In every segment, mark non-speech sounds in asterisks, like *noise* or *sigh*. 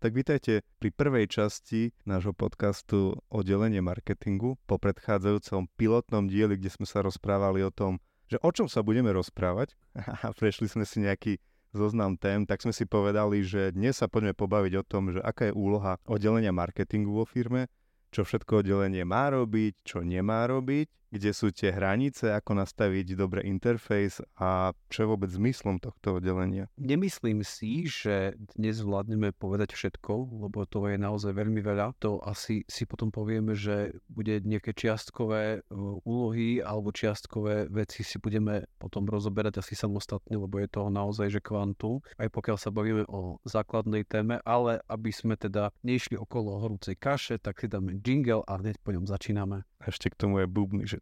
Tak vítajte pri prvej časti nášho podcastu Oddelenie marketingu po predchádzajúcom pilotnom dieli, kde sme sa rozprávali o tom, že o čom sa budeme rozprávať. *laughs* A prešli sme si nejaký zoznam tém, tak sme si povedali, že dnes sa poďme pobaviť o tom, že aká je úloha oddelenia marketingu vo firme, čo všetko oddelenie má robiť, čo nemá robiť, kde sú tie hranice, ako nastaviť dobre interfejs a čo je vôbec zmyslom tohto oddelenia? Nemyslím si, že dnes zvládneme povedať všetko, lebo to je naozaj veľmi veľa. To asi si potom povieme, že bude nejaké čiastkové e, úlohy alebo čiastkové veci si budeme potom rozoberať asi samostatne, lebo je toho naozaj, že kvantum, aj pokiaľ sa bavíme o základnej téme, ale aby sme teda nešli okolo horúcej kaše, tak si dáme jingle a hneď po ňom začíname. Ešte k tomu je bubny, že...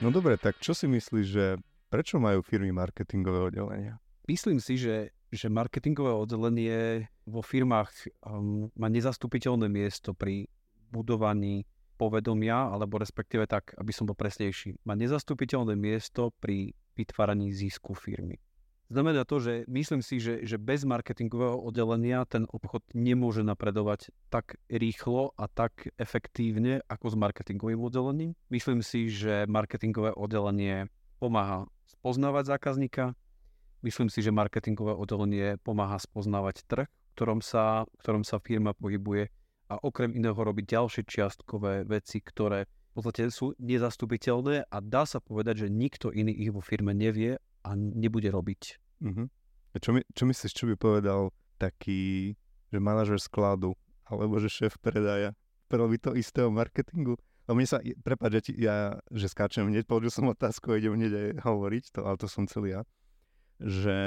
No dobre, tak čo si myslíš, že prečo majú firmy marketingové oddelenia? Myslím si, že, že marketingové oddelenie vo firmách um, má nezastupiteľné miesto pri budovaní povedomia, alebo respektíve tak, aby som bol presnejší, má nezastupiteľné miesto pri vytváraní zisku firmy. Znamená to, že myslím si, že, že bez marketingového oddelenia ten obchod nemôže napredovať tak rýchlo a tak efektívne ako s marketingovým oddelením. Myslím si, že marketingové oddelenie pomáha spoznávať zákazníka. Myslím si, že marketingové oddelenie pomáha spoznávať trh, v ktorom sa, v ktorom sa firma pohybuje a okrem iného robiť ďalšie čiastkové veci, ktoré v podstate sú nezastupiteľné a dá sa povedať, že nikto iný ich vo firme nevie a nebude robiť. Uh-huh. A čo, my, čo myslíš, čo by povedal taký, že manažer skladu alebo že šéf predaja? Povedal to istého marketingu? A mne sa, prepáč, že, ti, ja, že skáčem hneď, položil som otázku a idem hneď aj hovoriť, to, ale to som celý ja, že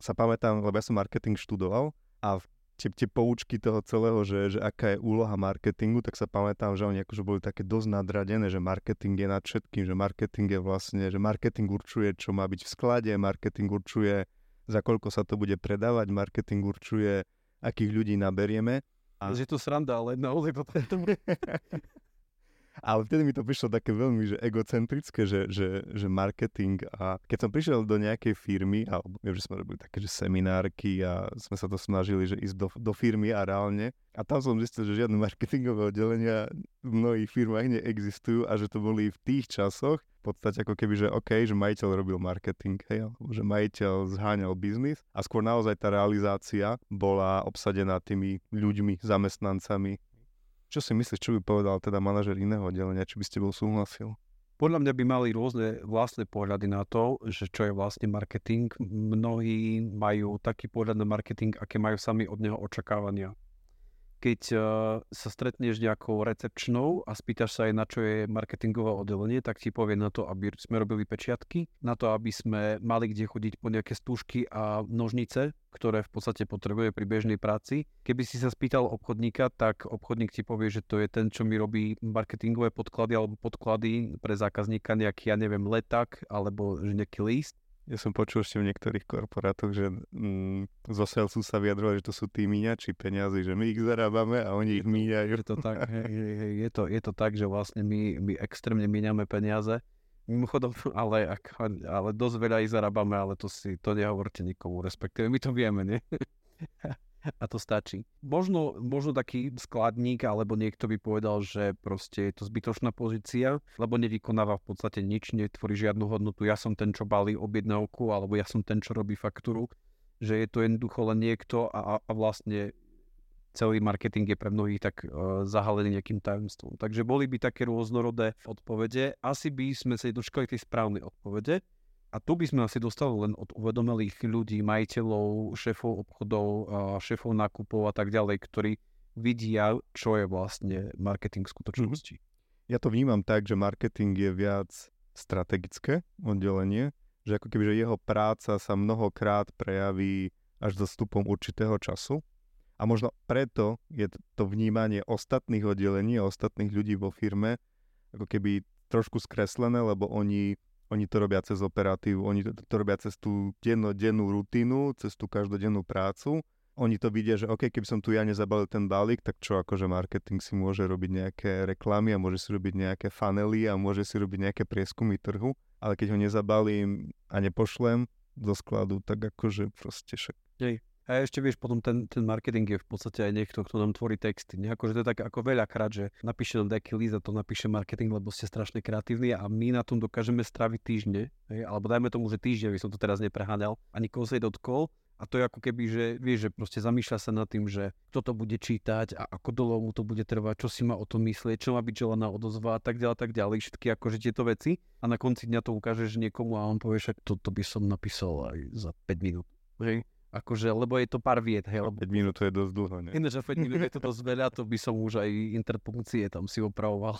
sa pamätám, lebo ja som marketing študoval a v tie, tie poučky toho celého, že, že aká je úloha marketingu, tak sa pamätám, že oni akože boli také dosť nadradené, že marketing je nad všetkým, že marketing je vlastne, že marketing určuje, čo má byť v sklade, marketing určuje, za koľko sa to bude predávať, marketing určuje, akých ľudí naberieme. A... Že to sranda, ale naozaj potom... *laughs* Ale vtedy mi to prišlo také veľmi že egocentrické, že, že, že marketing a keď som prišiel do nejakej firmy, alebo viem, že sme robili také, že seminárky a sme sa to snažili, že ísť do, do firmy a reálne a tam som zistil, že žiadne *laughs* marketingové oddelenia v mnohých firmách neexistujú a že to boli v tých časoch v podstate ako keby, že OK, že majiteľ robil marketing, hej, alebo že majiteľ zháňal biznis a skôr naozaj tá realizácia bola obsadená tými ľuďmi, zamestnancami, čo si myslíš, čo by povedal teda manažer iného oddelenia, či by ste bol súhlasil? Podľa mňa by mali rôzne vlastné pohľady na to, že čo je vlastne marketing. Mnohí majú taký pohľad na marketing, aké majú sami od neho očakávania keď uh, sa stretneš nejakou recepčnou a spýtaš sa aj na čo je marketingové oddelenie, tak ti povie na to, aby sme robili pečiatky, na to, aby sme mali kde chodiť po nejaké stúžky a nožnice, ktoré v podstate potrebuje pri bežnej práci. Keby si sa spýtal obchodníka, tak obchodník ti povie, že to je ten, čo mi robí marketingové podklady alebo podklady pre zákazníka, nejaký, ja neviem, leták alebo že nejaký list ja som počul ešte v niektorých korporátoch, že mm, zo salesu sa vyjadrovali, že to sú tí míňači peniazy, že my ich zarábame a oni ich míňajú. Je to tak, hej, hej, je, to, je to tak, že vlastne my, my extrémne míňame peniaze. Mimochodom, ale, ale dosť veľa ich zarábame, ale to si to nehovorte nikomu, respektíve my to vieme, nie? *laughs* a to stačí. Možno, možno taký skladník, alebo niekto by povedal, že proste je to zbytočná pozícia, lebo nevykonáva v podstate nič, netvorí žiadnu hodnotu. Ja som ten, čo balí objednávku, alebo ja som ten, čo robí faktúru. Že je to jednoducho len niekto a, a vlastne celý marketing je pre mnohých tak uh, zahalený nejakým tajomstvom. Takže boli by také rôznorodé odpovede. Asi by sme sa dočkali tej správnej odpovede. A tu by sme asi dostali len od uvedomelých ľudí, majiteľov, šéfov obchodov, šéfov nákupov a tak ďalej, ktorí vidia, čo je vlastne marketing v skutočnosti. Mm-hmm. Ja to vnímam tak, že marketing je viac strategické oddelenie, že ako keby že jeho práca sa mnohokrát prejaví až za stupom určitého času. A možno preto je to vnímanie ostatných oddelení a ostatných ľudí vo firme ako keby trošku skreslené, lebo oni Oni to robia cez operatívu, oni to, to robia cez tú dennodennú rutinu, cez tú každodennú prácu. Oni to vidia, že OK, keby som tu ja nezabalil ten balík, tak čo, akože marketing si môže robiť nejaké reklamy a môže si robiť nejaké fanely a môže si robiť nejaké prieskumy trhu, ale keď ho nezabalím a nepošlem do skladu, tak akože proste však. Hej. A ešte vieš, potom ten, ten marketing je v podstate aj niekto, kto nám tvorí texty. Nie? Akože to je tak ako veľakrát, že napíše nám nejaký list a to napíše marketing, lebo ste strašne kreatívni a my na tom dokážeme straviť týždne. Hej? Alebo dajme tomu, že týždeň, by som to teraz nepreháňal a nikoho sa dotkol. A to je ako keby, že vieš, že proste zamýšľa sa nad tým, že kto to bude čítať a ako dlho mu to bude trvať, čo si má o tom myslieť, čo má byť želaná odozva a tak ďalej, tak ďalej, všetky akože tieto veci. A na konci dňa to ukážeš niekomu a on povie, že toto by som napísal aj za 5 minút. Hej? Akože, lebo je to pár viet, hej. Lebo... 5 minút to je dosť dlho, ne? Ináč, 5 minút je to dosť veľa, to by som už aj interpunkcie tam si opravoval.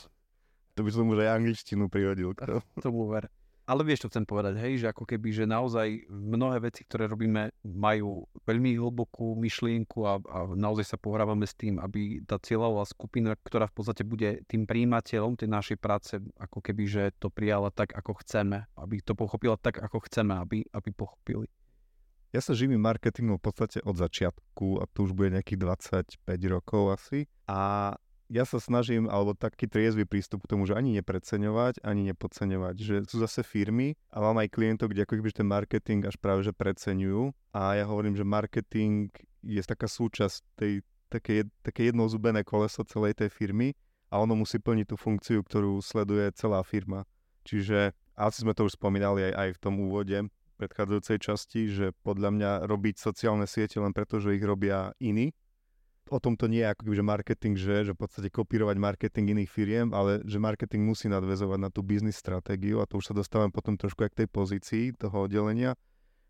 To by som už aj angličtinu prihodil. *laughs* To. Tomu ver. Ale vieš, čo chcem povedať, hej, že ako keby, že naozaj mnohé veci, ktoré robíme, majú veľmi hlbokú myšlienku a, a naozaj sa pohrávame s tým, aby tá cieľová skupina, ktorá v podstate bude tým príjimateľom tej našej práce, ako keby, že to prijala tak, ako chceme, aby to pochopila tak, ako chceme, aby, aby pochopili. Ja sa živím marketingom v podstate od začiatku a tu už bude nejakých 25 rokov asi. A ja sa snažím, alebo taký triezvy prístup k tomu, že ani nepreceňovať, ani nepodceňovať. Že sú zase firmy a mám aj klientov, kde ako keby ten marketing až práve že preceňujú. A ja hovorím, že marketing je taká súčasť tej, také, také jednozubené koleso celej tej firmy a ono musí plniť tú funkciu, ktorú sleduje celá firma. Čiže asi sme to už spomínali aj, aj v tom úvode, predchádzajúcej časti, že podľa mňa robiť sociálne siete len preto, že ich robia iní. O tom to nie je ako že marketing, že, že v podstate kopírovať marketing iných firiem, ale že marketing musí nadvezovať na tú biznis stratégiu a to už sa dostávam potom trošku aj k tej pozícii toho oddelenia,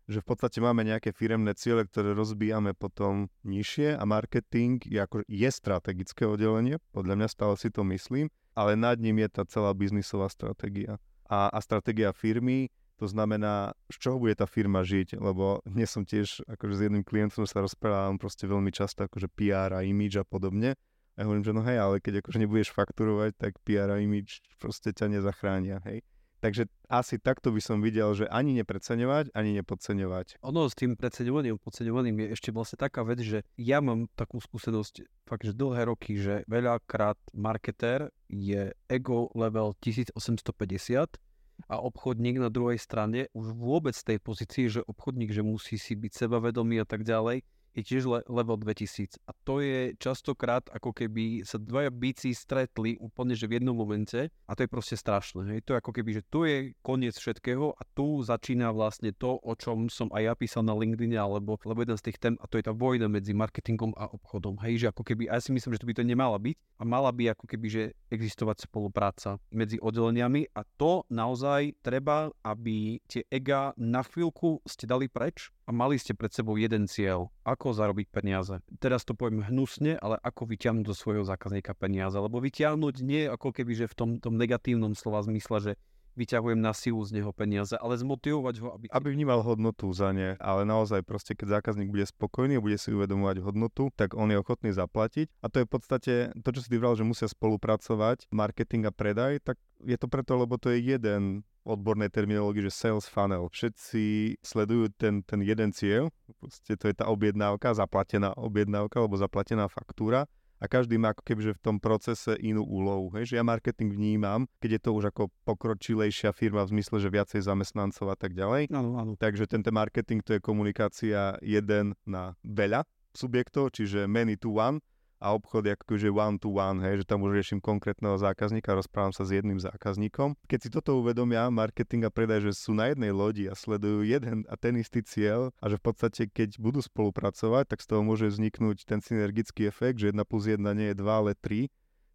že v podstate máme nejaké firemné ciele, ktoré rozbíjame potom nižšie a marketing je, ako, je strategické oddelenie, podľa mňa stále si to myslím, ale nad ním je tá celá biznisová stratégia. A, a stratégia firmy to znamená, z čoho bude tá firma žiť, lebo dnes som tiež, akože s jedným klientom sa rozprávam proste veľmi často, akože PR a image a podobne. A ja hovorím, že no hej, ale keď akože nebudeš fakturovať, tak PR a image proste ťa nezachránia, hej. Takže asi takto by som videl, že ani nepreceňovať, ani nepodceňovať. Ono s tým preceňovaním, podceňovaním je ešte vlastne taká vec, že ja mám takú skúsenosť fakt, že dlhé roky, že veľakrát marketer je ego level 1850 a obchodník na druhej strane už vôbec z tej pozície, že obchodník, že musí si byť sebavedomý a tak ďalej, je tiež le- level 2000. A to je častokrát ako keby sa dvaja bíci stretli úplne že v jednom momente a to je proste strašné. Hej. To je ako keby, že tu je koniec všetkého a tu začína vlastne to, o čom som aj ja písal na LinkedIn alebo lebo jeden z tých tém a to je tá vojna medzi marketingom a obchodom. Hej, že ako keby, a ja si myslím, že to by to nemala byť a mala by ako keby, že existovať spolupráca medzi oddeleniami a to naozaj treba, aby tie ega na chvíľku ste dali preč a mali ste pred sebou jeden cieľ, ako zarobiť peniaze. Teraz to poviem hnusne, ale ako vyťahnuť do svojho zákazníka peniaze. Lebo vyťahnuť nie ako keby, že v tom, tom negatívnom slova zmysle, že vyťahujem na silu z neho peniaze, ale zmotivovať ho, aby... Aby vnímal hodnotu za ne, ale naozaj proste, keď zákazník bude spokojný a bude si uvedomovať hodnotu, tak on je ochotný zaplatiť. A to je v podstate to, čo si ty že musia spolupracovať, marketing a predaj, tak je to preto, lebo to je jeden odbornej terminológii, že sales funnel. Všetci sledujú ten, ten jeden cieľ, proste to je tá objednávka, zaplatená objednávka alebo zaplatená faktúra a každý má ako keby, že v tom procese inú úlohu. Hej? Že ja marketing vnímam, keď je to už ako pokročilejšia firma v zmysle, že viacej zamestnancov a tak ďalej. Áno, áno. Takže ten marketing to je komunikácia jeden na veľa subjektov, čiže many to one a obchod je akože one to one, hej, že tam už riešim konkrétneho zákazníka, rozprávam sa s jedným zákazníkom. Keď si toto uvedomia, marketing a predaj, že sú na jednej lodi a sledujú jeden a ten istý cieľ a že v podstate keď budú spolupracovať, tak z toho môže vzniknúť ten synergický efekt, že 1 plus 1 nie je 2, ale 3,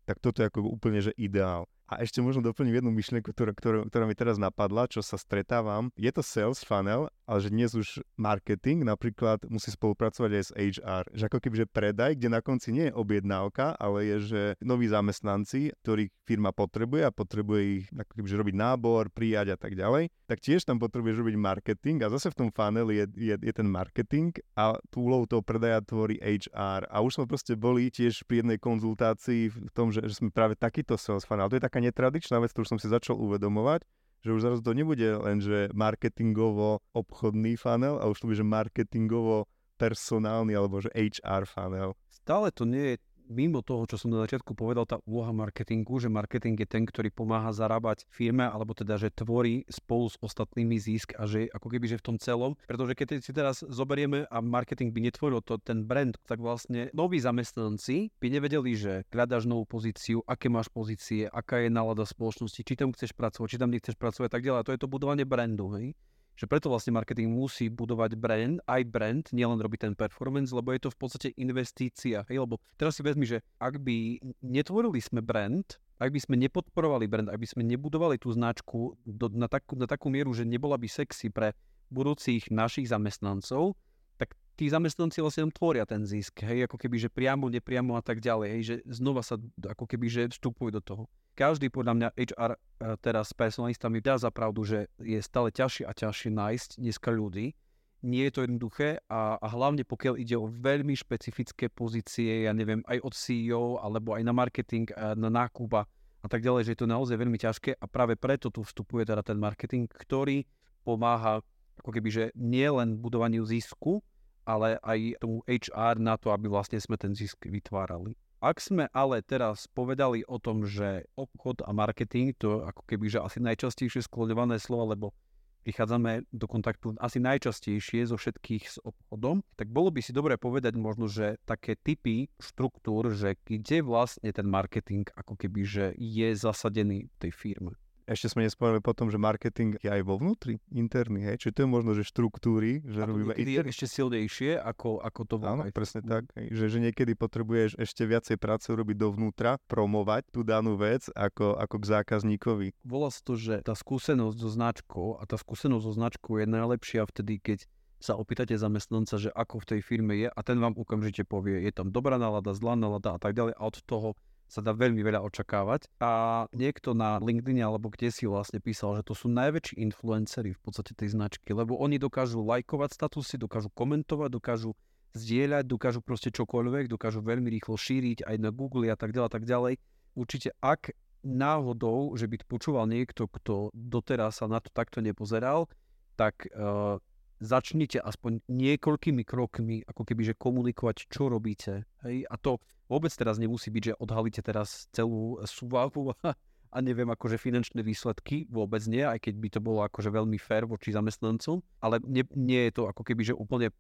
tak toto je ako úplne že ideál. A ešte možno doplním jednu myšlienku, ktorá, ktorá, ktorá mi teraz napadla, čo sa stretávam. Je to sales funnel, ale že dnes už marketing napríklad musí spolupracovať aj s HR. Že ako keby, že predaj, kde na konci nie je objednávka, ale je, že noví zamestnanci, ktorých firma potrebuje a potrebuje ich ako keby, že robiť nábor, prijať a tak ďalej, tak tiež tam potrebuješ robiť marketing a zase v tom funnel je, je, je ten marketing a tú toho predaja tvorí HR. A už sme proste boli tiež pri jednej konzultácii v tom, že, že sme práve takýto sales funnel. To je tak taká netradičná vec, ktorú som si začal uvedomovať, že už zrazu to nebude len, že marketingovo-obchodný funnel, a už to bude, že marketingovo-personálny alebo že HR funnel. Stále to nie je mimo toho, čo som na začiatku povedal, tá úloha marketingu, že marketing je ten, ktorý pomáha zarábať firme, alebo teda, že tvorí spolu s ostatnými zisk a že ako keby, že v tom celom. Pretože keď si teraz zoberieme a marketing by netvoril to, ten brand, tak vlastne noví zamestnanci by nevedeli, že hľadaš novú pozíciu, aké máš pozície, aká je nálada spoločnosti, či tam chceš pracovať, či tam nechceš pracovať tak ďalej. To je to budovanie brandu. Hej? Že preto vlastne marketing musí budovať brand, aj brand, nielen robiť ten performance, lebo je to v podstate investícia. Hej? Lebo teraz si vezmi, že ak by netvorili sme brand, ak by sme nepodporovali brand, ak by sme nebudovali tú značku do, na, takú, na takú mieru, že nebola by sexy pre budúcich našich zamestnancov, tí zamestnanci vlastne tvoria ten zisk, hej, ako keby, že priamo, nepriamo a tak ďalej, hej, že znova sa ako keby, že vstupujú do toho každý podľa mňa HR eh, teraz personalista mi dá za pravdu, že je stále ťažšie a ťažšie nájsť dneska ľudí. Nie je to jednoduché a, a hlavne pokiaľ ide o veľmi špecifické pozície, ja neviem, aj od CEO alebo aj na marketing, eh, na nákupa a tak ďalej, že je to naozaj veľmi ťažké a práve preto tu vstupuje teda ten marketing, ktorý pomáha ako keby, že nie len budovaniu zisku, ale aj tomu HR na to, aby vlastne sme ten zisk vytvárali. Ak sme ale teraz povedali o tom, že obchod a marketing, to ako keby, že asi najčastejšie skloňované slovo, lebo prichádzame do kontaktu asi najčastejšie so všetkých s obchodom, tak bolo by si dobre povedať možno, že také typy štruktúr, že kde vlastne ten marketing ako keby, že je zasadený tej firme. Ešte sme nespomenuli potom, že marketing je aj vo vnútri, interný, hej? Čiže to je možno, že štruktúry, že a robíme... je ešte silnejšie, ako, ako to Áno, presne tak. Hej? Že, že niekedy potrebuješ ešte viacej práce urobiť dovnútra, promovať tú danú vec, ako, ako k zákazníkovi. Volá sa to, že tá skúsenosť so značkou a tá skúsenosť so značkou je najlepšia vtedy, keď sa opýtate zamestnanca, že ako v tej firme je a ten vám okamžite povie, je tam dobrá nálada, zlá nálada a tak ďalej a od toho sa dá veľmi veľa očakávať. A niekto na LinkedIn alebo kde si vlastne písal, že to sú najväčší influencery v podstate tej značky, lebo oni dokážu lajkovať statusy, dokážu komentovať, dokážu zdieľať, dokážu proste čokoľvek, dokážu veľmi rýchlo šíriť aj na Google a tak ďalej a tak ďalej. Určite ak náhodou, že by počúval niekto, kto doteraz sa na to takto nepozeral, tak uh, začnite aspoň niekoľkými krokmi ako keby, že komunikovať, čo robíte. Hej? A to vôbec teraz nemusí byť, že odhalíte teraz celú súvahu a neviem akože finančné výsledky, vôbec nie, aj keď by to bolo akože veľmi fair voči zamestnancom, ale nie, nie je to ako keby, že úplne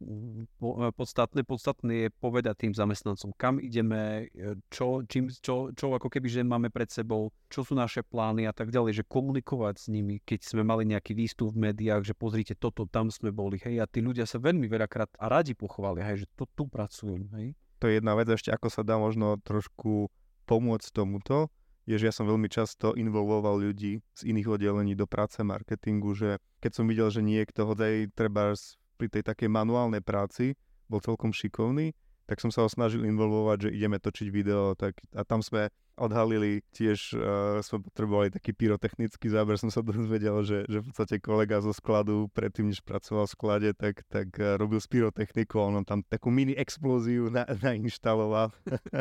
podstatné. Podstatné je povedať tým zamestnancom, kam ideme, čo, čím, čo, čo ako keby, že máme pred sebou, čo sú naše plány a tak ďalej, že komunikovať s nimi, keď sme mali nejaký výstup v médiách, že pozrite toto, tam sme boli, hej, a tí ľudia sa veľmi veľakrát a radi pochvália, hej, že to tu pracujem, hej. To je jedna vec ešte, ako sa dá možno trošku pomôcť tomuto, je, že ja som veľmi často involvoval ľudí z iných oddelení do práce marketingu, že keď som videl, že niekto hodaj treba pri tej takej manuálnej práci bol celkom šikovný, tak som sa ho snažil involvovať, že ideme točiť video, tak, a tam sme odhalili tiež, uh, sme potrebovali taký pyrotechnický záber, som sa dozvedel, že, že v podstate kolega zo skladu predtým, než pracoval v sklade, tak, tak uh, robil s pyrotechnikou, on tam takú mini explóziu na, nainštaloval,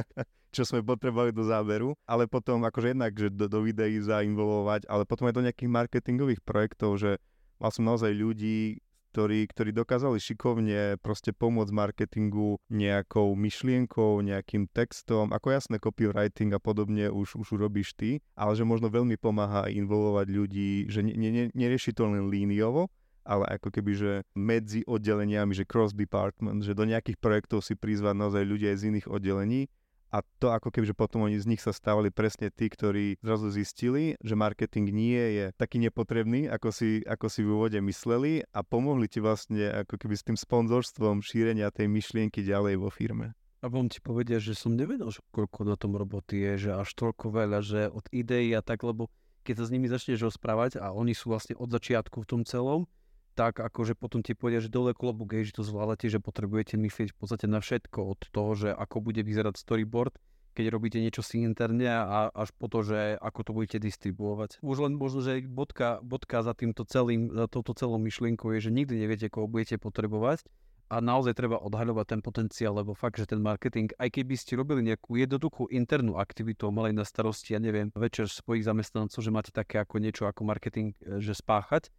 *laughs* čo sme potrebovali do záberu, ale potom akože jednak, že do, do videí zainvolovať, ale potom aj do nejakých marketingových projektov, že mal som naozaj ľudí, ktorí, ktorí dokázali šikovne proste pomôcť marketingu nejakou myšlienkou, nejakým textom, ako jasné copywriting a podobne už, už robíš ty, ale že možno veľmi pomáha involovať ľudí, že ne, ne, nerieši to len líniovo, ale ako keby, že medzi oddeleniami, že cross department, že do nejakých projektov si prizvať naozaj ľudia z iných oddelení a to ako keby, že potom oni z nich sa stávali presne tí, ktorí zrazu zistili, že marketing nie je taký nepotrebný, ako si, ako si v úvode mysleli a pomohli ti vlastne ako keby s tým sponzorstvom šírenia tej myšlienky ďalej vo firme. A vám ti povedia, že som nevedel, že koľko na tom roboty je, že až toľko veľa, že od ideí a tak, lebo keď sa s nimi začneš rozprávať a oni sú vlastne od začiatku v tom celom, tak akože potom ti povedia, že dole klobúk, že to zvládate, že potrebujete myslieť v podstate na všetko od toho, že ako bude vyzerať storyboard, keď robíte niečo si interne a až po to, že ako to budete distribuovať. Už len možno, že bodka, bodka za týmto celým, za touto celou myšlienkou je, že nikdy neviete, koho budete potrebovať a naozaj treba odhaľovať ten potenciál, lebo fakt, že ten marketing, aj keby ste robili nejakú jednoduchú internú aktivitu, mali na starosti, ja neviem, večer svojich zamestnancov, že máte také ako niečo ako marketing, e, že spáchať,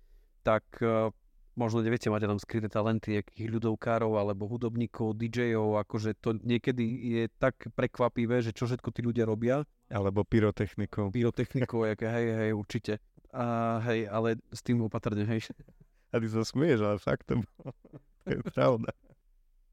tak uh, možno neviete, máte tam skryté talenty nejakých ľudovkárov alebo hudobníkov, DJov, akože to niekedy je tak prekvapivé, že čo všetko tí ľudia robia. Alebo pyrotechnikov. Pyrotechnikov, hej, hej, určite. A hej, ale s tým opatrne, hej. A ty sa smieš, ale fakt to, to je pravda.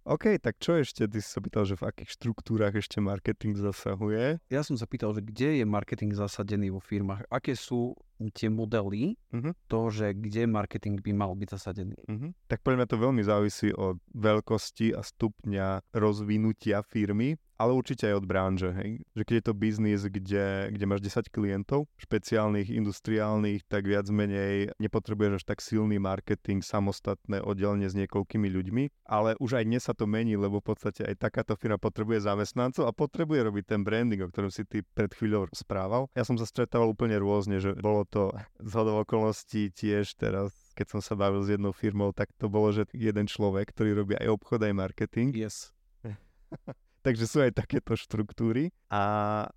OK, tak čo ešte? Ty si sa pýtal, že v akých štruktúrach ešte marketing zasahuje? Ja som sa pýtal, že kde je marketing zasadený vo firmách? Aké sú tie modely uh-huh. toho, že kde marketing by mal byť zasadený? Uh-huh. Tak podľa mňa to veľmi závisí od veľkosti a stupňa rozvinutia firmy ale určite aj od branže. Hej. Že keď je to biznis, kde, kde máš 10 klientov, špeciálnych, industriálnych, tak viac menej nepotrebuješ až tak silný marketing, samostatné oddelenie s niekoľkými ľuďmi, ale už aj dnes sa to mení, lebo v podstate aj takáto firma potrebuje zamestnancov a potrebuje robiť ten branding, o ktorom si ty pred chvíľou správal. Ja som sa stretával úplne rôzne, že bolo to z okolností tiež teraz keď som sa bavil s jednou firmou, tak to bolo, že jeden človek, ktorý robí aj obchod, aj marketing. Yes. *laughs* Takže sú aj takéto štruktúry a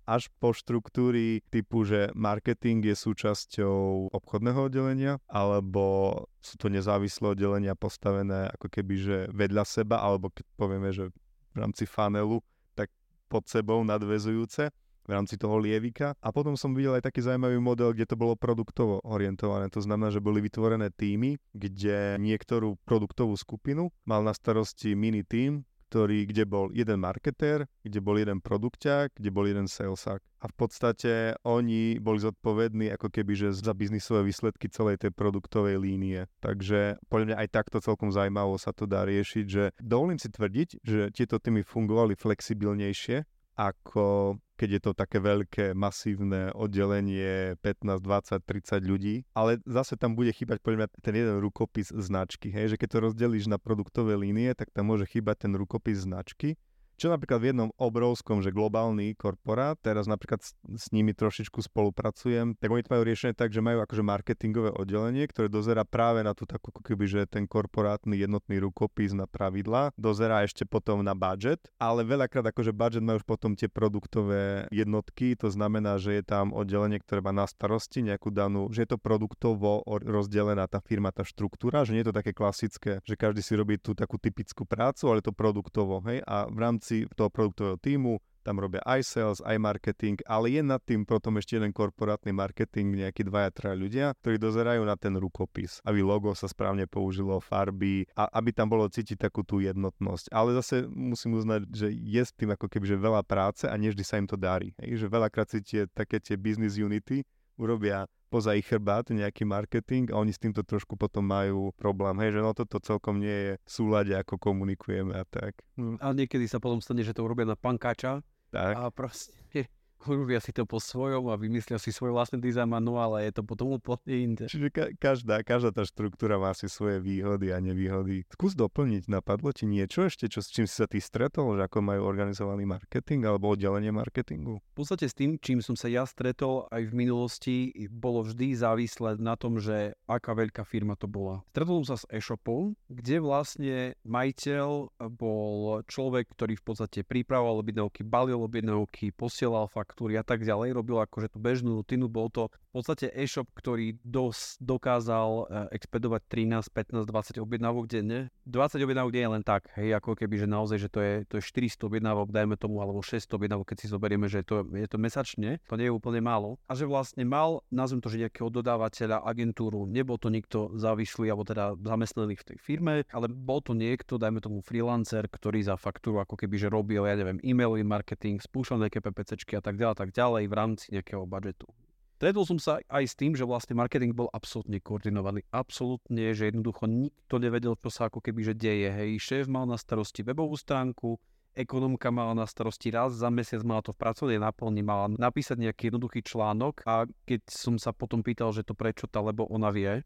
až po štruktúry typu, že marketing je súčasťou obchodného oddelenia alebo sú to nezávislé oddelenia postavené ako keby, že vedľa seba alebo keď povieme, že v rámci fanelu, tak pod sebou nadvezujúce v rámci toho lievika. A potom som videl aj taký zaujímavý model, kde to bolo produktovo orientované. To znamená, že boli vytvorené týmy, kde niektorú produktovú skupinu mal na starosti mini tým, ktorý, kde bol jeden marketér, kde bol jeden produkťák, kde bol jeden salesák. A v podstate oni boli zodpovední ako keby že za biznisové výsledky celej tej produktovej línie. Takže podľa mňa aj takto celkom zaujímavo sa to dá riešiť, že dovolím si tvrdiť, že tieto týmy fungovali flexibilnejšie ako keď je to také veľké, masívne oddelenie 15, 20, 30 ľudí. Ale zase tam bude chýbať podľa mňa ten jeden rukopis značky. Hej? Že keď to rozdelíš na produktové línie, tak tam môže chýbať ten rukopis značky čo napríklad v jednom obrovskom, že globálny korporát, teraz napríklad s, s nimi trošičku spolupracujem, tak oni to majú riešené tak, že majú akože marketingové oddelenie, ktoré dozera práve na tú takú, keby, že ten korporátny jednotný rukopis na pravidla, dozera ešte potom na budget, ale veľakrát akože budget majú už potom tie produktové jednotky, to znamená, že je tam oddelenie, ktoré má na starosti nejakú danú, že je to produktovo rozdelená tá firma, tá štruktúra, že nie je to také klasické, že každý si robí tú takú typickú prácu, ale to produktovo, hej, a v rámci rámci toho produktového týmu, tam robia aj sales, aj marketing, ale je nad tým potom ešte jeden korporátny marketing, nejakí dvaja, traja ľudia, ktorí dozerajú na ten rukopis, aby logo sa správne použilo, farby a aby tam bolo cítiť takú tú jednotnosť. Ale zase musím uznať, že je s tým ako keby že veľa práce a nevždy sa im to darí. Hej? Že veľakrát si tie také tie business unity urobia poza ich chrbát nejaký marketing a oni s týmto trošku potom majú problém, hej, že no toto celkom nie je v súlade, ako komunikujeme a tak. Hm. A niekedy sa potom stane, že to urobia na pankáča tak. a proste urobia si to po svojom a vymyslia si svoj vlastný dizajn manuál a je to potom úplne inde. Čiže ka- každá, každá tá štruktúra má si svoje výhody a nevýhody. Skús doplniť, napadlo ti niečo ešte, čo, s čím si sa ty stretol, že ako majú organizovaný marketing alebo oddelenie marketingu? V podstate s tým, čím som sa ja stretol aj v minulosti, bolo vždy závislé na tom, že aká veľká firma to bola. Stretol som sa s e-shopom, kde vlastne majiteľ bol človek, ktorý v podstate pripravoval objednávky, balil objednávky, posielal fakt faktúry a tak ďalej, robil akože tú bežnú rutinu, bol to v podstate e-shop, ktorý dos, dokázal uh, expedovať 13, 15, 20 objednávok denne. 20 objednávok nie je len tak, hej, ako keby, že naozaj, že to je, to je 400 objednávok, dajme tomu, alebo 600 objednávok, keď si zoberieme, že to, je to mesačne, to nie je úplne málo. A že vlastne mal, nazvem to, že nejakého dodávateľa, agentúru, nebol to nikto závislý, alebo teda zamestnaný v tej firme, ale bol to niekto, dajme tomu freelancer, ktorý za faktúru ako keby, že robil, ja neviem, e-mailový marketing, spúšťal nejaké PPCčky a tak ďalej, tak ďalej v rámci nejakého budžetu. Stretol som sa aj s tým, že vlastne marketing bol absolútne koordinovaný. Absolútne, že jednoducho nikto nevedel, čo sa ako keby že deje. Hej, šéf mal na starosti webovú stránku, ekonomka mala na starosti raz za mesiac, mala to v pracovnej náplni, mala napísať nejaký jednoduchý článok a keď som sa potom pýtal, že to prečo tá, lebo ona vie,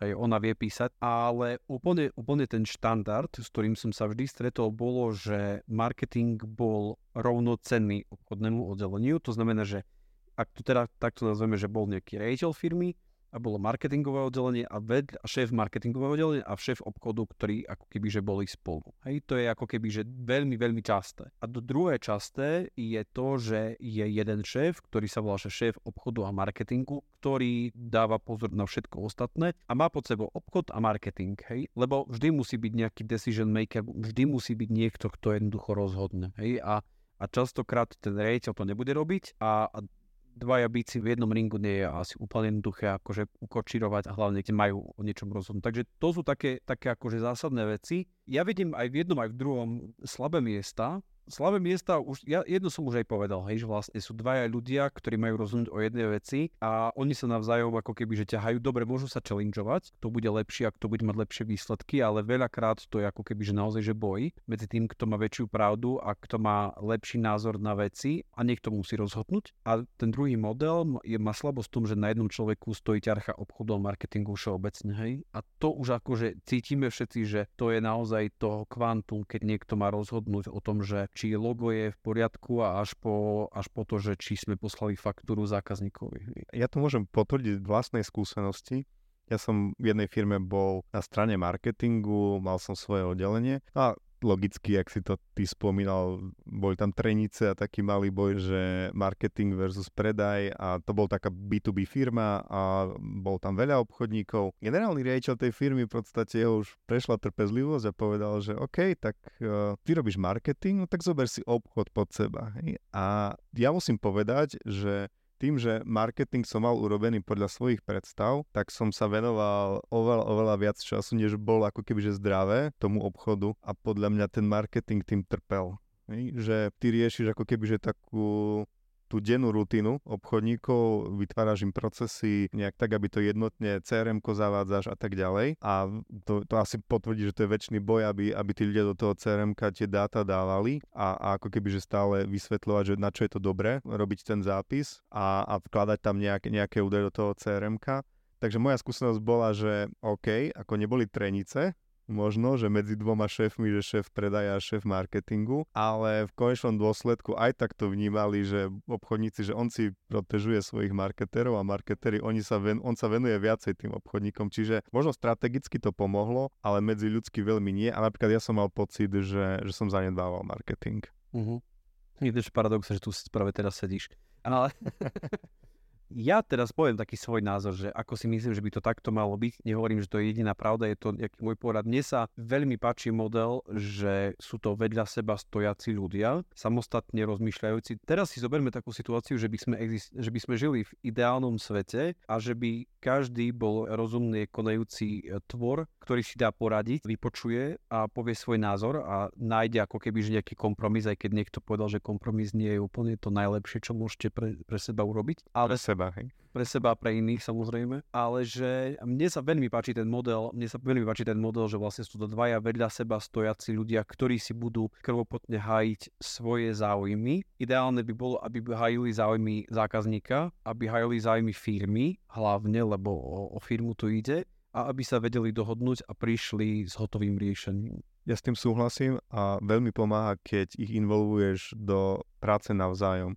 aj ona vie písať, ale úplne, úplne ten štandard, s ktorým som sa vždy stretol, bolo, že marketing bol rovnocenný obchodnému oddeleniu. To znamená, že ak to teda takto nazveme, že bol nejaký rejiteľ firmy, a bolo marketingové oddelenie a, ved, a šéf marketingového oddelenia a šéf obchodu, ktorí ako keby že boli spolu. Hej, to je ako keby že veľmi, veľmi časté. A do druhé časté je to, že je jeden šéf, ktorý sa volá šéf obchodu a marketingu, ktorý dáva pozor na všetko ostatné a má pod sebou obchod a marketing, hej? Lebo vždy musí byť nejaký decision maker, vždy musí byť niekto, kto jednoducho rozhodne, hej? A, a častokrát ten rejiteľ to nebude robiť a, a dvaja bíci v jednom ringu nie je asi úplne jednoduché akože ukočirovať a hlavne keď majú o niečom rozhodnúť. Takže to sú také, také akože zásadné veci. Ja vidím aj v jednom, aj v druhom slabé miesta, slabé miesta, už, ja jedno som už aj povedal, hej, že vlastne sú dvaja ľudia, ktorí majú rozhodnúť o jednej veci a oni sa navzájom ako keby, že ťahajú, dobre, môžu sa challengeovať, kto bude lepší a kto bude mať lepšie výsledky, ale veľakrát to je ako keby, že naozaj, že boj medzi tým, kto má väčšiu pravdu a kto má lepší názor na veci a niekto musí rozhodnúť. A ten druhý model je, má slabosť v tom, že na jednom človeku stojí ťarcha obchodu a marketingu všeobecne, hej. A to už akože cítime všetci, že to je naozaj to kvantum, keď niekto má rozhodnúť o tom, že či logo je v poriadku a až po, až po to, že či sme poslali faktúru zákazníkovi. Ja to môžem potvrdiť vlastnej skúsenosti. Ja som v jednej firme bol na strane marketingu, mal som svoje oddelenie a logicky, ak si to ty spomínal, boli tam trenice a taký malý boj, že marketing versus predaj a to bol taká B2B firma a bol tam veľa obchodníkov. Generálny riaditeľ tej firmy v podstate už prešla trpezlivosť a povedal, že OK, tak uh, ty robíš marketing, no tak zober si obchod pod seba. Hej? A ja musím povedať, že tým, že marketing som mal urobený podľa svojich predstav, tak som sa venoval oveľa, oveľa viac času, než bol ako keby zdravé tomu obchodu a podľa mňa ten marketing tým trpel. Že ty riešiš ako keby že takú tú dennú rutinu obchodníkov, vytváraš im procesy nejak tak, aby to jednotne crm zavádzaš a tak ďalej. A to, to asi potvrdí, že to je väčší boj, aby, aby tí ľudia do toho crm tie dáta dávali a, a ako keby, že stále vysvetľovať, že na čo je to dobré, robiť ten zápis a, a vkladať tam nejak, nejaké údaje do toho crm Takže moja skúsenosť bola, že OK, ako neboli trenice, možno, že medzi dvoma šéfmi, že šéf predaja a šéf marketingu, ale v konečnom dôsledku aj tak to vnímali, že obchodníci, že on si protežuje svojich marketerov a marketery, oni sa ven, on sa venuje viacej tým obchodníkom, čiže možno strategicky to pomohlo, ale medzi ľudsky veľmi nie a napríklad ja som mal pocit, že, že som zanedbával marketing. Uh-huh. Je to paradox, že tu práve teraz sedíš. Ale *laughs* ja teraz poviem taký svoj názor, že ako si myslím, že by to takto malo byť. Nehovorím, že to je jediná pravda, je to nejaký môj porad. Mne sa veľmi páči model, že sú to vedľa seba stojaci ľudia, samostatne rozmýšľajúci. Teraz si zoberme takú situáciu, že by sme, exist- že by sme žili v ideálnom svete a že by každý bol rozumný konajúci e, tvor, ktorý si dá poradiť, vypočuje a povie svoj názor a nájde ako keby že nejaký kompromis, aj keď niekto povedal, že kompromis nie je úplne to najlepšie, čo môžete pre, pre seba urobiť. Ale pre seba, hej? Pre seba a pre iných samozrejme. Ale že mne sa veľmi páči ten model, mne sa veľmi páči ten model, že vlastne sú to dvaja vedľa seba stojaci ľudia, ktorí si budú krvopotne hájiť svoje záujmy. Ideálne by bolo, aby hájili záujmy zákazníka, aby hájili záujmy firmy hlavne, lebo o, o firmu tu ide a aby sa vedeli dohodnúť a prišli s hotovým riešením. Ja s tým súhlasím a veľmi pomáha, keď ich involvuješ do práce navzájom.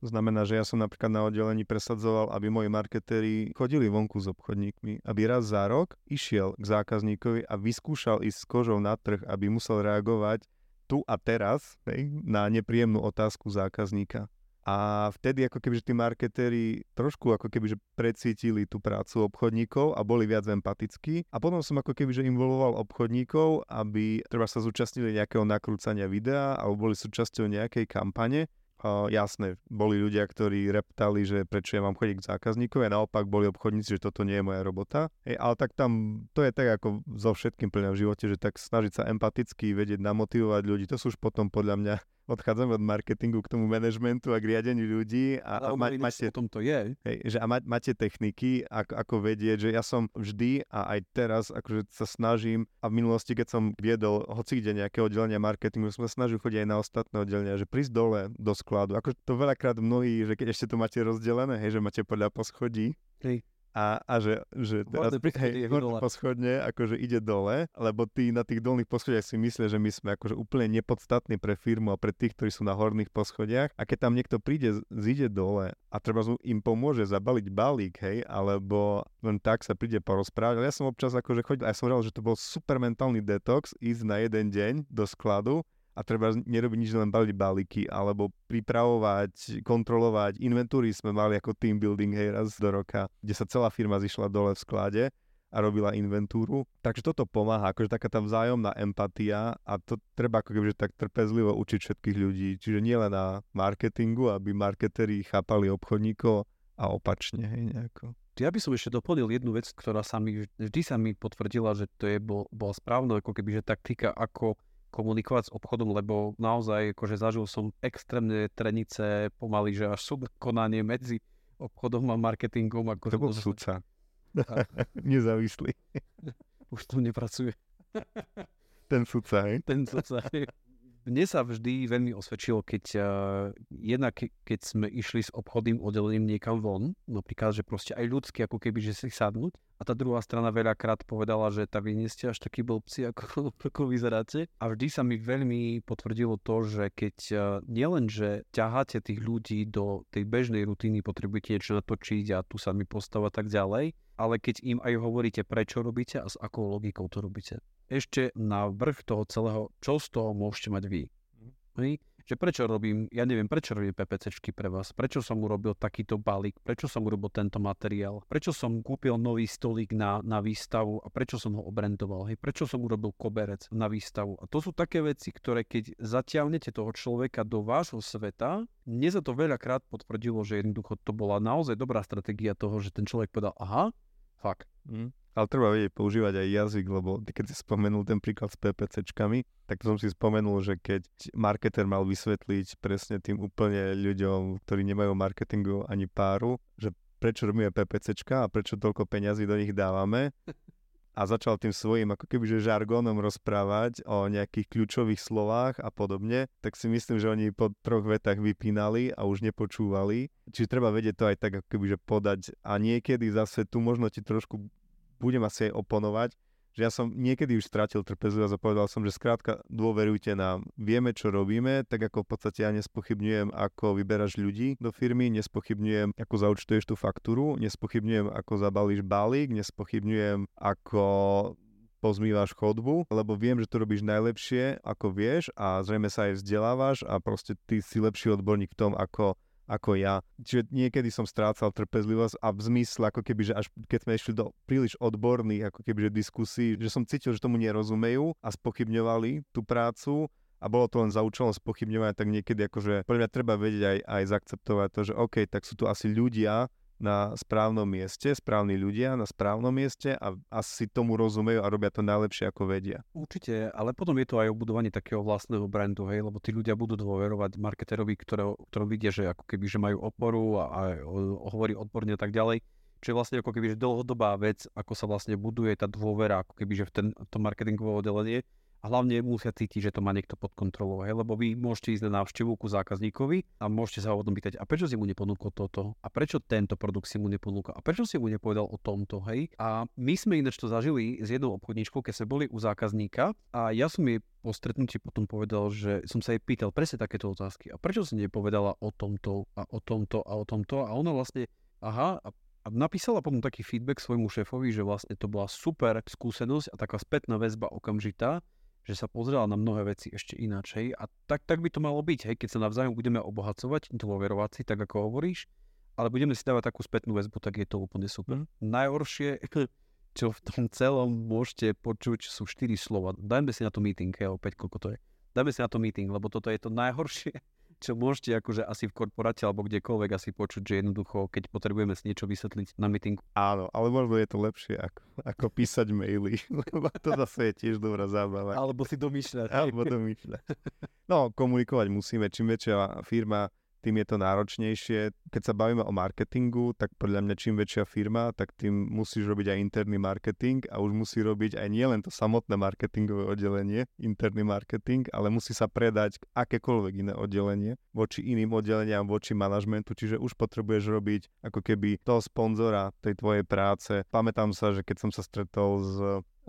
To znamená, že ja som napríklad na oddelení presadzoval, aby moji marketéri chodili vonku s obchodníkmi, aby raz za rok išiel k zákazníkovi a vyskúšal ísť s kožou na trh, aby musel reagovať tu a teraz hej, na nepríjemnú otázku zákazníka. A vtedy ako keby, že tí marketéri trošku ako keby, že precítili tú prácu obchodníkov a boli viac empatickí. A potom som ako keby, že involoval obchodníkov, aby treba sa zúčastnili nejakého nakrúcania videa alebo boli súčasťou nejakej kampane Uh, jasné, boli ľudia, ktorí reptali, že prečo ja mám chodiť k zákazníkovi a naopak boli obchodníci, že toto nie je moja robota. Hej, ale tak tam, to je tak ako so všetkým plne v živote, že tak snažiť sa empaticky vedieť namotivovať ľudí, to sú už potom podľa mňa odchádzame od marketingu k tomu manažmentu a k riadeniu ľudí. A, a ma, máte, o tom to je. Hej, že a ma, máte techniky, ako, ako vedieť, že ja som vždy a aj teraz akože sa snažím a v minulosti, keď som viedol hoci kde nejaké oddelenia marketingu, som sa snažil chodiť aj na ostatné oddelenia, že prísť dole do skladu. Ako to veľakrát mnohí, že keď ešte to máte rozdelené, hej, že máte podľa poschodí, hej a, a že, že teraz, hej, poschodne akože ide dole, lebo tí na tých dolných poschodiach si myslia, že my sme akože úplne nepodstatní pre firmu a pre tých, ktorí sú na horných poschodiach a keď tam niekto príde, zíde dole a treba im pomôže zabaliť balík, hej, alebo len tak sa príde porozprávať. Ale ja som občas akože chodil, ja som hovoril, že to bol super mentálny detox ísť na jeden deň do skladu a treba nerobiť nič, len baliť balíky, alebo pripravovať, kontrolovať. Inventúry sme mali ako team building hej, raz do roka, kde sa celá firma zišla dole v sklade a robila inventúru. Takže toto pomáha, akože taká tá vzájomná empatia a to treba ako kebyže tak trpezlivo učiť všetkých ľudí. Čiže nie len na marketingu, aby marketeri chápali obchodníkov a opačne, hej, nejako. Ja by som ešte doplnil jednu vec, ktorá sa mi, vždy sa mi potvrdila, že to je bol, bola správna ako keby, že taktika, ako komunikovať s obchodom, lebo naozaj akože zažil som extrémne trenice, pomaly, že až súd konanie medzi obchodom a marketingom. Ako to bol sudca. *laughs* Nezávislý. *laughs* Už tu nepracuje. Ten sudca, hej? Ten sudca, hej mne sa vždy veľmi osvedčilo, keď uh, jednak ke, keď sme išli s obchodným oddelením niekam von, napríklad, že proste aj ľudsky, ako keby, že si sadnúť. A tá druhá strana veľakrát povedala, že tá vy nie ste až takí blbci, *laughs* ako, ako vyzeráte. A vždy sa mi veľmi potvrdilo to, že keď uh, nielen, že ťaháte tých ľudí do tej bežnej rutiny, potrebujete niečo natočiť a tu sa mi postavať tak ďalej, ale keď im aj hovoríte, prečo robíte a s akou logikou to robíte ešte na vrch toho celého, čo z toho môžete mať vy. Mm. Že prečo robím, ja neviem, prečo robím PPCčky pre vás, prečo som urobil takýto balík, prečo som urobil tento materiál, prečo som kúpil nový stolík na, na výstavu a prečo som ho obrentoval, hej, prečo som urobil koberec na výstavu. A to sú také veci, ktoré keď zatiaľnete toho človeka do vášho sveta, mne sa to veľakrát potvrdilo, že jednoducho to bola naozaj dobrá stratégia toho, že ten človek povedal, aha, fakt. Mm. Ale treba vedieť používať aj jazyk, lebo keď si spomenul ten príklad s PPCčkami, tak som si spomenul, že keď marketer mal vysvetliť presne tým úplne ľuďom, ktorí nemajú marketingu ani páru, že prečo robíme PPCčka a prečo toľko peňazí do nich dávame, a začal tým svojím ako kebyže žargónom rozprávať o nejakých kľúčových slovách a podobne, tak si myslím, že oni po troch vetách vypínali a už nepočúvali. Čiže treba vedieť to aj tak ako kebyže podať a niekedy zase tu možno ti trošku budem asi aj oponovať, že ja som niekedy už strátil trpezlivosť a povedal som, že skrátka dôverujte nám, vieme, čo robíme, tak ako v podstate ja nespochybňujem, ako vyberáš ľudí do firmy, nespochybňujem, ako zaučtuješ tú faktúru, nespochybňujem, ako zabalíš balík, nespochybňujem, ako pozmývaš chodbu, lebo viem, že to robíš najlepšie, ako vieš a zrejme sa aj vzdelávaš a proste ty si lepší odborník v tom, ako ako ja. Čiže niekedy som strácal trpezlivosť a v zmysle, ako keby, že až keď sme išli do príliš odborných, ako keby, že diskusí, že som cítil, že tomu nerozumejú a spochybňovali tú prácu a bolo to len za účelom spochybňovania, tak niekedy akože pre mňa treba vedieť aj, aj zaakceptovať to, že OK, tak sú tu asi ľudia, na správnom mieste, správni ľudia na správnom mieste a asi tomu rozumejú a robia to najlepšie, ako vedia. Určite, ale potom je to aj obudovanie takého vlastného brandu, hej, lebo tí ľudia budú dôverovať marketerovi, ktorého, ktorom vidia, že ako keby, že majú oporu a, a hovorí odborne a tak ďalej. Čo je vlastne ako keby, že dlhodobá vec, ako sa vlastne buduje tá dôvera, ako keby, že v ten, to marketingové oddelenie a hlavne musia cítiť, že to má niekto pod kontrolou, hej? lebo vy môžete ísť na návštevu ku zákazníkovi a môžete sa ho potom pýtať, a prečo si mu neponúkol toto? A prečo tento produkt si mu neponúkol? A prečo si mu nepovedal o tomto? Hej? A my sme ináč to zažili s jednou obchodníčkou, keď sme boli u zákazníka a ja som jej po stretnutí potom povedal, že som sa jej pýtal presne takéto otázky. A prečo si nepovedala o tomto a o tomto a o tomto? A ona vlastne, aha, a a napísala potom taký feedback svojmu šéfovi, že vlastne to bola super skúsenosť a taká spätná väzba okamžitá, že sa pozrela na mnohé veci ešte ináč, hej. A tak, tak by to malo byť, hej, keď sa navzájom budeme obohacovať, dôverovať si, tak ako hovoríš, ale budeme si dávať takú spätnú väzbu, tak je to úplne super. Mm. Najhoršie, *laughs* čo v tom celom môžete počuť, sú štyri slova. Dajme si na to meeting, hej, opäť koľko to je. Dajme si na to meeting, lebo toto je to najhoršie, čo môžete akože asi v korporáte alebo kdekoľvek asi počuť, že jednoducho, keď potrebujeme si niečo vysvetliť na meetingu. Áno, ale možno je to lepšie ako, ako písať maily, *laughs* lebo to zase je tiež dobrá zábava. Alebo si domýšľať. Alebo domýšľať. No, komunikovať musíme. Čím väčšia firma, tým je to náročnejšie. Keď sa bavíme o marketingu, tak podľa mňa čím väčšia firma, tak tým musíš robiť aj interný marketing a už musí robiť aj nielen to samotné marketingové oddelenie, interný marketing, ale musí sa predať akékoľvek iné oddelenie voči iným oddeleniam, voči manažmentu, čiže už potrebuješ robiť ako keby toho sponzora tej tvojej práce. Pamätám sa, že keď som sa stretol s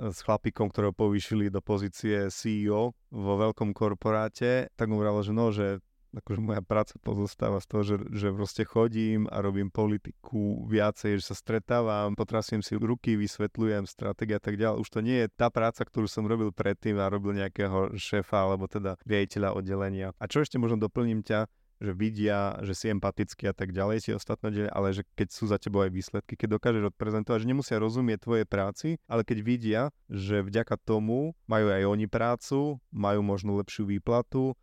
s chlapikom, ktorého povýšili do pozície CEO vo veľkom korporáte, tak mu vravil, že no, že akože moja práca pozostáva z toho, že, že proste chodím a robím politiku viacej, že sa stretávam, potrasím si ruky, vysvetľujem stratégia a tak ďalej. Už to nie je tá práca, ktorú som robil predtým a robil nejakého šéfa alebo teda riaditeľa oddelenia. A čo ešte možno doplním ťa, že vidia, že si empatický a tak ďalej, si ostatné oddelenia, ale že keď sú za tebou aj výsledky, keď dokážeš odprezentovať, že nemusia rozumieť tvojej práci, ale keď vidia, že vďaka tomu majú aj oni prácu, majú možno lepšiu výplatu,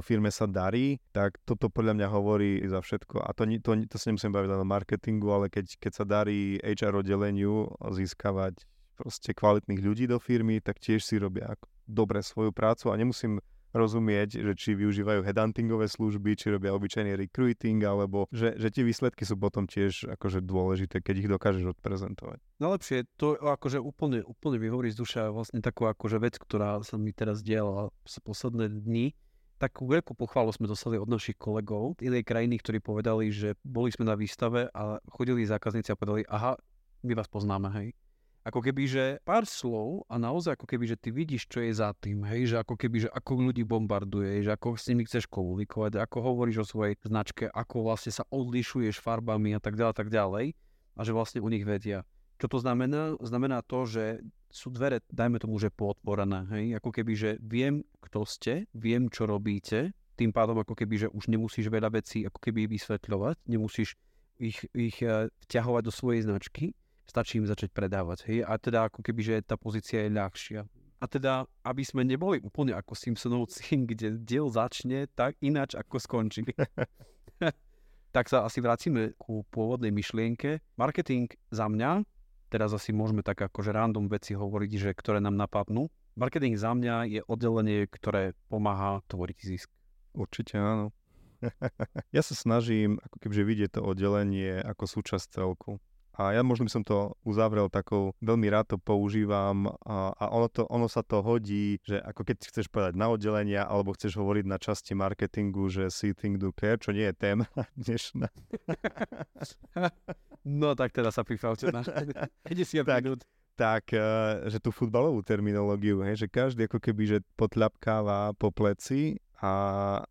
firme sa darí, tak toto podľa mňa hovorí za všetko. A to, to, to sa nemusím baviť len o marketingu, ale keď, keď sa darí HR oddeleniu získavať proste kvalitných ľudí do firmy, tak tiež si robia dobre svoju prácu a nemusím rozumieť, že či využívajú headhuntingové služby, či robia obyčajný recruiting, alebo že, že tie výsledky sú potom tiež akože dôležité, keď ich dokážeš odprezentovať. Najlepšie to akože úplne, úplne vyhovorí z duša vlastne takú akože vec, ktorá sa mi teraz diala posledné dni, takú veľkú pochvalu sme dostali od našich kolegov z inej krajiny, ktorí povedali, že boli sme na výstave a chodili zákazníci a povedali, aha, my vás poznáme, hej. Ako keby, že pár slov a naozaj ako keby, že ty vidíš, čo je za tým, hej, že ako keby, že ako ľudí bombarduje, že ako s nimi chceš komunikovať, ako hovoríš o svojej značke, ako vlastne sa odlišuješ farbami a tak ďalej, tak ďalej a že vlastne u nich vedia. Čo to znamená? Znamená to, že sú dvere, dajme tomu, že pootvorené, hej, ako keby, že viem, kto ste, viem, čo robíte, tým pádom ako keby, že už nemusíš veľa vecí ako keby vysvetľovať, nemusíš ich, ich eh, vťahovať do svojej značky, stačí im začať predávať, hej, a teda ako keby, že tá pozícia je ľahšia. A teda, aby sme neboli úplne ako Simpsonovci, *laughs* kde diel začne tak ináč, ako skončí. *laughs* tak sa asi vracíme ku pôvodnej myšlienke. Marketing za mňa teraz asi môžeme tak akože random veci hovoriť, že ktoré nám napadnú. Marketing za mňa je oddelenie, ktoré pomáha tvoriť zisk. Určite áno. *laughs* ja sa snažím ako kebyže vidieť to oddelenie ako súčasť celku. A ja možno by som to uzavrel takou, veľmi rád to používam a, a ono, to, ono sa to hodí, že ako keď chceš povedať na oddelenia alebo chceš hovoriť na časti marketingu, že see, think, do, care, čo nie je téma *laughs* dnešná. *laughs* no tak teda sa prifávte na *laughs* 50 tak, minút. Tak, eh, že tú futbalovú terminológiu, hej, že každý ako keby, že potľapkáva po pleci a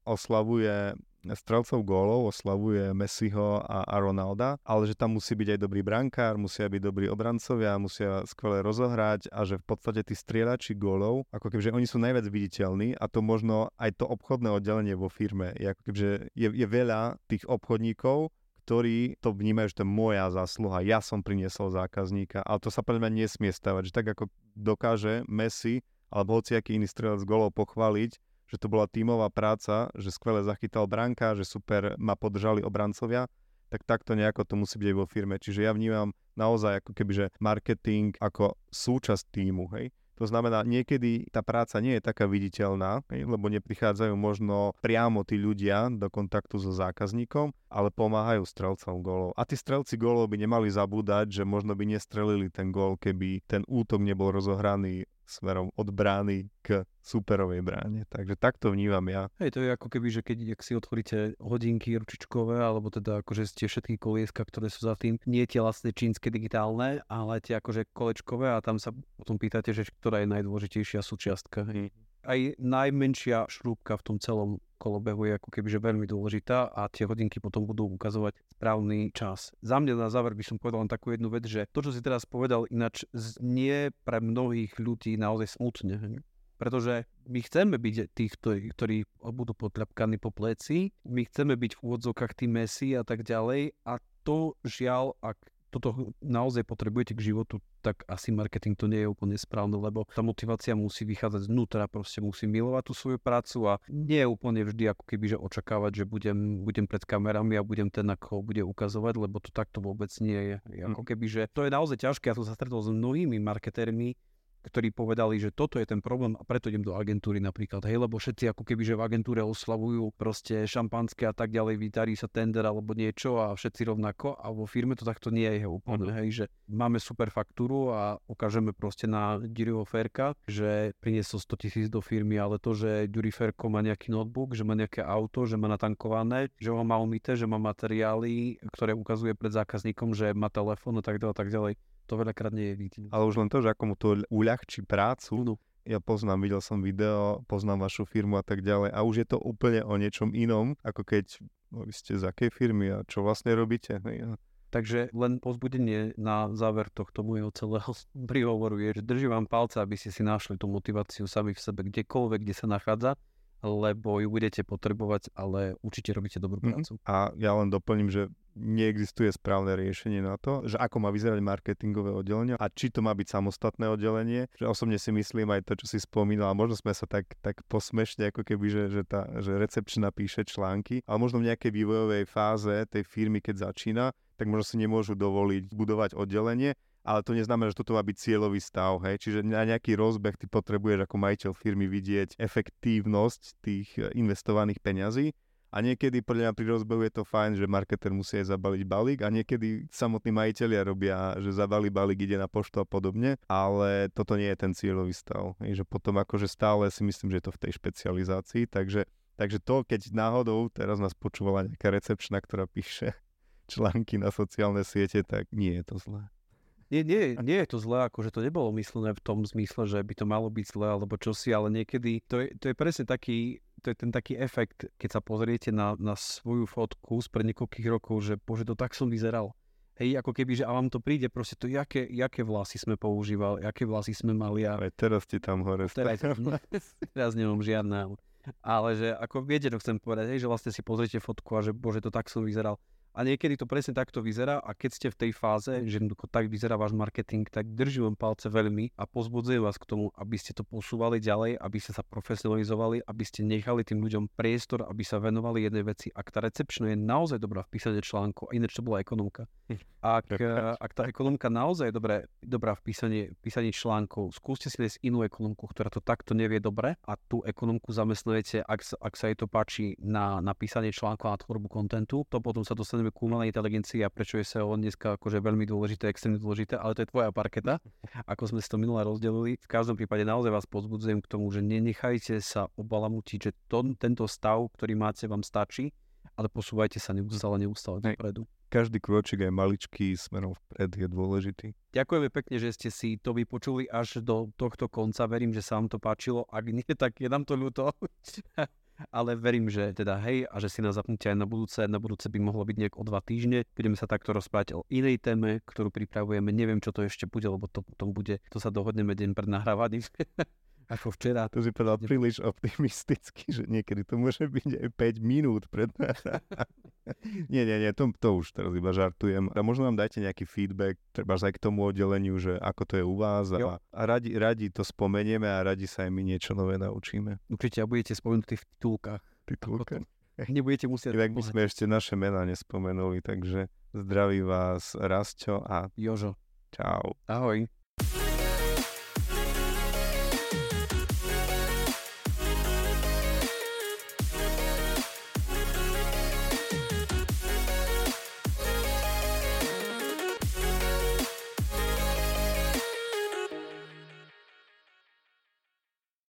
oslavuje strelcov gólov, oslavuje Messiho a, a Ronalda, ale že tam musí byť aj dobrý brankár, musia byť dobrí obrancovia, musia skvele rozohrať a že v podstate tí strieľači gólov, ako kebyže oni sú najviac viditeľní a to možno aj to obchodné oddelenie vo firme. Je, ako kebyže je, je veľa tých obchodníkov, ktorí to vnímajú, že to je moja zásluha, ja som priniesol zákazníka, ale to sa podľa mňa nesmie stavať, že tak ako dokáže Messi alebo hociaký iný strelec golov pochváliť, že to bola tímová práca, že skvele zachytal branka, že super ma podržali obrancovia, tak takto nejako to musí byť aj vo firme. Čiže ja vnímam naozaj ako keby, že marketing ako súčasť týmu, hej. To znamená, niekedy tá práca nie je taká viditeľná, lebo neprichádzajú možno priamo tí ľudia do kontaktu so zákazníkom, ale pomáhajú strelcom gólov. A tí strelci gólov by nemali zabúdať, že možno by nestrelili ten gól, keby ten útok nebol rozohraný smerom od brány k superovej bráne. Takže takto vnímam ja. Hej, to je ako keby, že keď ak si otvoríte hodinky ručičkové, alebo teda akože ste všetky kolieska, ktoré sú za tým, nie tie vlastne čínske digitálne, ale tie akože kolečkové a tam sa potom pýtate, že ktorá je najdôležitejšia súčiastka. Hej aj najmenšia šrúbka v tom celom kolobehu je ako keby že veľmi dôležitá a tie hodinky potom budú ukazovať správny čas. Za mňa na záver by som povedal len takú jednu vec, že to, čo si teraz povedal, ináč nie pre mnohých ľudí naozaj smutne. Pretože my chceme byť tí, ktorí, ktorí budú potľapkaní po pleci, my chceme byť v úvodzovkách tí mesi a tak ďalej a to žiaľ, ak toto naozaj potrebujete k životu, tak asi marketing to nie je úplne správne, lebo tá motivácia musí vychádzať znútra, proste musí milovať tú svoju prácu a nie je úplne vždy ako keby, že očakávať, že budem, budem pred kamerami a budem ten, ako bude ukazovať, lebo to takto vôbec nie je. Ako hm. keby, že to je naozaj ťažké, ja som sa stretol s mnohými marketérmi, ktorí povedali, že toto je ten problém a preto idem do agentúry napríklad, hej, lebo všetci ako keby, že v agentúre oslavujú proste šampanské a tak ďalej, vytarí sa tender alebo niečo a všetci rovnako a vo firme to takto nie je úplne, uh-huh. hej, že máme super faktúru a ukážeme proste na Diriho Ferka, že priniesol 100 tisíc do firmy, ale to, že Diri Ferko má nejaký notebook, že má nejaké auto, že má natankované, že ho má umité, že má materiály, ktoré ukazuje pred zákazníkom, že má telefón a tak ďalej, tak ďalej to veľakrát nie je vidieť. Ale už len to, že ako mu to uľahčí prácu, no. ja poznám, videl som video, poznám vašu firmu a tak ďalej a už je to úplne o niečom inom, ako keď no, vy ste z akej firmy a čo vlastne robíte. Takže len pozbudenie na záver tohto môjho celého príhovoru je, že držím vám palce, aby ste si našli tú motiváciu sami v sebe, kdekoľvek, kde sa nachádza lebo ju budete potrebovať, ale určite robíte dobrú mhm. prácu. A ja len doplním, že neexistuje správne riešenie na to, že ako má vyzerať marketingové oddelenie a či to má byť samostatné oddelenie. Že osobne si myslím aj to, čo si spomínal, a možno sme sa tak, tak posmešne, ako keby, že, že, tá, že recepčná píše články, ale možno v nejakej vývojovej fáze tej firmy, keď začína, tak možno si nemôžu dovoliť budovať oddelenie, ale to neznamená, že toto má byť cieľový stav, hej. Čiže na nejaký rozbeh ty potrebuješ ako majiteľ firmy vidieť efektívnosť tých eh, investovaných peňazí a niekedy podľa mňa pri rozbehu je to fajn, že marketer musí aj zabaliť balík a niekedy samotní majiteľia robia, že zabali balík, ide na poštu a podobne, ale toto nie je ten cieľový stav. Hej, že potom akože stále si myslím, že je to v tej špecializácii, takže, takže to, keď náhodou teraz nás počúvala nejaká recepčná, ktorá píše *laughs* články na sociálne siete, tak nie je to zlé. Nie, nie, nie je to zlé, akože to nebolo myslené v tom zmysle, že by to malo byť zlé alebo čosi, ale niekedy to je, to je presne taký, to je ten taký efekt, keď sa pozriete na, na svoju fotku z pred niekoľkých rokov, že bože, to tak som vyzeral. Hej, ako keby, že a vám to príde proste to, jaké, jaké vlasy sme používali, aké vlasy sme mali. A... Aj teraz ti tam hore teraz, *laughs* teraz nemám žiadne. Ale že ako viete, to chcem povedať, hej, že vlastne si pozriete fotku a že bože, to tak som vyzeral. A niekedy to presne takto vyzerá a keď ste v tej fáze, že jednoducho tak vyzerá váš marketing, tak držím vám palce veľmi a pozbudzujem vás k tomu, aby ste to posúvali ďalej, aby ste sa profesionalizovali, aby ste nechali tým ľuďom priestor, aby sa venovali jednej veci. Ak tá recepčná je naozaj dobrá v písaní článku, a ináč to bola ekonomka, ak, ak tá ekonomka naozaj je dobré, dobrá v písaní, písaní článkov, skúste si nájsť inú ekonomku, ktorá to takto nevie dobre a tú ekonomku zamestnujete, ak, ak sa jej to páči na, na písanie článkov a tvorbu kontentu, to potom sa dostane dostaneme umelej inteligencii a prečo je SEO dneska akože veľmi dôležité, extrémne dôležité, ale to je tvoja parketa, *laughs* ako sme si to minule rozdelili. V každom prípade naozaj vás pozbudzujem k tomu, že nenechajte sa obalamutiť, že to, tento stav, ktorý máte, vám stačí, ale posúvajte sa neustále, neustále dopredu. Každý krôčik aj maličký smerom vpred je dôležitý. Ďakujeme pekne, že ste si to vypočuli až do tohto konca. Verím, že sa vám to páčilo. Ak nie, tak je nám to ľúto. *laughs* ale verím, že teda hej a že si nás zapnúte aj na budúce. Na budúce by mohlo byť nejak o dva týždne. Budeme sa takto rozprávať o inej téme, ktorú pripravujeme. Neviem, čo to ešte bude, lebo to potom bude, to sa dohodneme deň pred nahrávaním. *laughs* Ako včera. To si povedal príliš optimisticky, že niekedy to môže byť aj 5 minút pred Nie, nie, nie, to, to už teraz iba žartujem. A možno nám dajte nejaký feedback, treba aj k tomu oddeleniu, že ako to je u vás a, a radi, radi to spomenieme a radi sa aj my niečo nové naučíme. Určite a budete spomenutí v titulkách. Titulkách. *laughs* Nebudete musieť... Inak by sme ešte naše mená nespomenuli, takže zdraví vás Rastio a Jožo. Čau. Ahoj.